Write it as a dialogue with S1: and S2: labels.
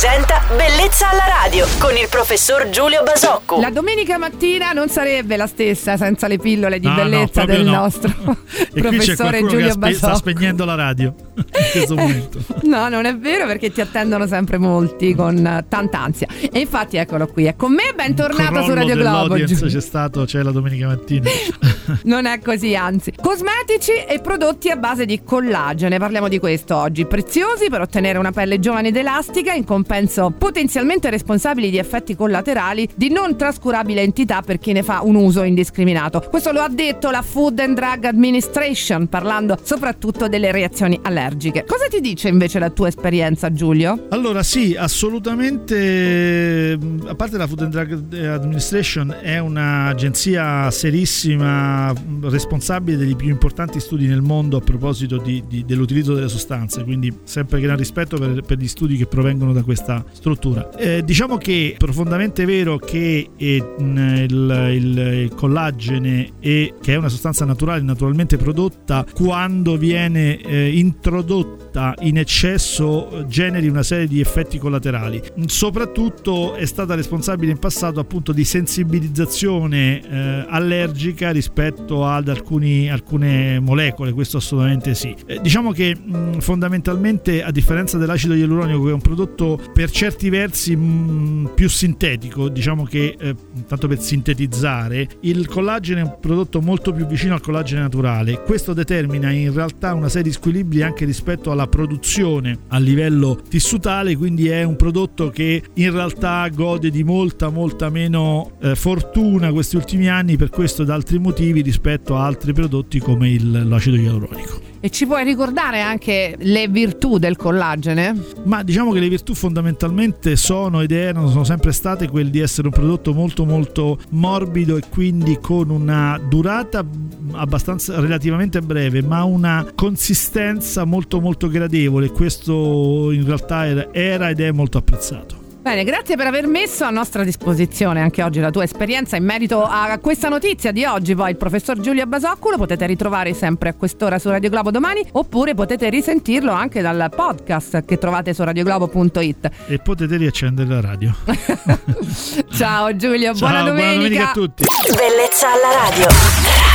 S1: presenta Bellezza alla radio con il professor Giulio Basocco.
S2: La domenica mattina non sarebbe la stessa senza le pillole di
S3: No, no,
S2: bellezza
S3: proprio
S2: del
S3: no.
S2: nostro
S3: E qui c'è
S2: professore Giulio
S3: che spe- sta
S2: Basocco.
S3: spegnendo la radio questo momento.
S2: No, non è vero perché ti attendono sempre molti con eh, tanta ansia. E infatti eccolo qui, è con me, bentornato su Radio Globo.
S3: c'è stato, c'è la domenica mattina.
S2: Non è così, anzi. Cosmetici e prodotti a base di collagene, parliamo di questo oggi. Preziosi per ottenere una pelle giovane ed elastica, in compenso potenzialmente responsabili di effetti collaterali di non trascurabile entità per chi ne fa un uso indiscriminato. Questo lo ha detto la Food and Drug Administration, parlando soprattutto delle reazioni allergiche. Cosa ti dice invece la tua esperienza, Giulio?
S3: Allora sì, assolutamente, a parte la Food and Drug Administration è un'agenzia serissima, responsabile degli più importanti studi nel mondo a proposito di- di- dell'utilizzo delle sostanze, quindi sempre gran rispetto per, per gli studi che provengono da questa struttura. Eh, diciamo che è profondamente vero che eh, il, il- il collagene, è, che è una sostanza naturale, naturalmente prodotta, quando viene eh, introdotta in eccesso generi una serie di effetti collaterali. Soprattutto è stata responsabile in passato appunto di sensibilizzazione eh, allergica rispetto ad alcuni- alcune molecole, questo assolutamente sì. Eh, diciamo che mh, fondamentalmente a differenza dell'acido ialuronico che è un prodotto per certi versi mh, più sintetico, diciamo che eh, tanto per sintetizzare, il collagene è un prodotto molto più vicino al collagene naturale. Questo determina in realtà una serie di squilibri anche rispetto alla produzione a livello tissutale, quindi è un prodotto che in realtà gode di molta molta meno eh, fortuna questi ultimi anni per questo ed altri motivi rispetto a altri prodotti come il- l'acido ialuronico.
S2: E ci puoi ricordare anche le virtù del collagene?
S3: Ma diciamo che le virtù fondamentalmente sono ed erano, sono sempre state quelle di essere un prodotto molto molto morbido e quindi con una durata abbastanza relativamente breve, ma una consistenza molto molto gradevole. Questo in realtà era, era ed è molto apprezzato.
S2: Bene, grazie per aver messo a nostra disposizione anche oggi la tua esperienza in merito a questa notizia di oggi. Poi il professor Giulio Basocco lo potete ritrovare sempre a quest'ora su Radio Globo domani oppure potete risentirlo anche dal podcast che trovate su radioglobo.it.
S3: E potete riaccendere la radio.
S2: Ciao Giulio,
S3: Ciao,
S2: buona
S3: buona domenica a tutti.
S1: Bellezza alla radio.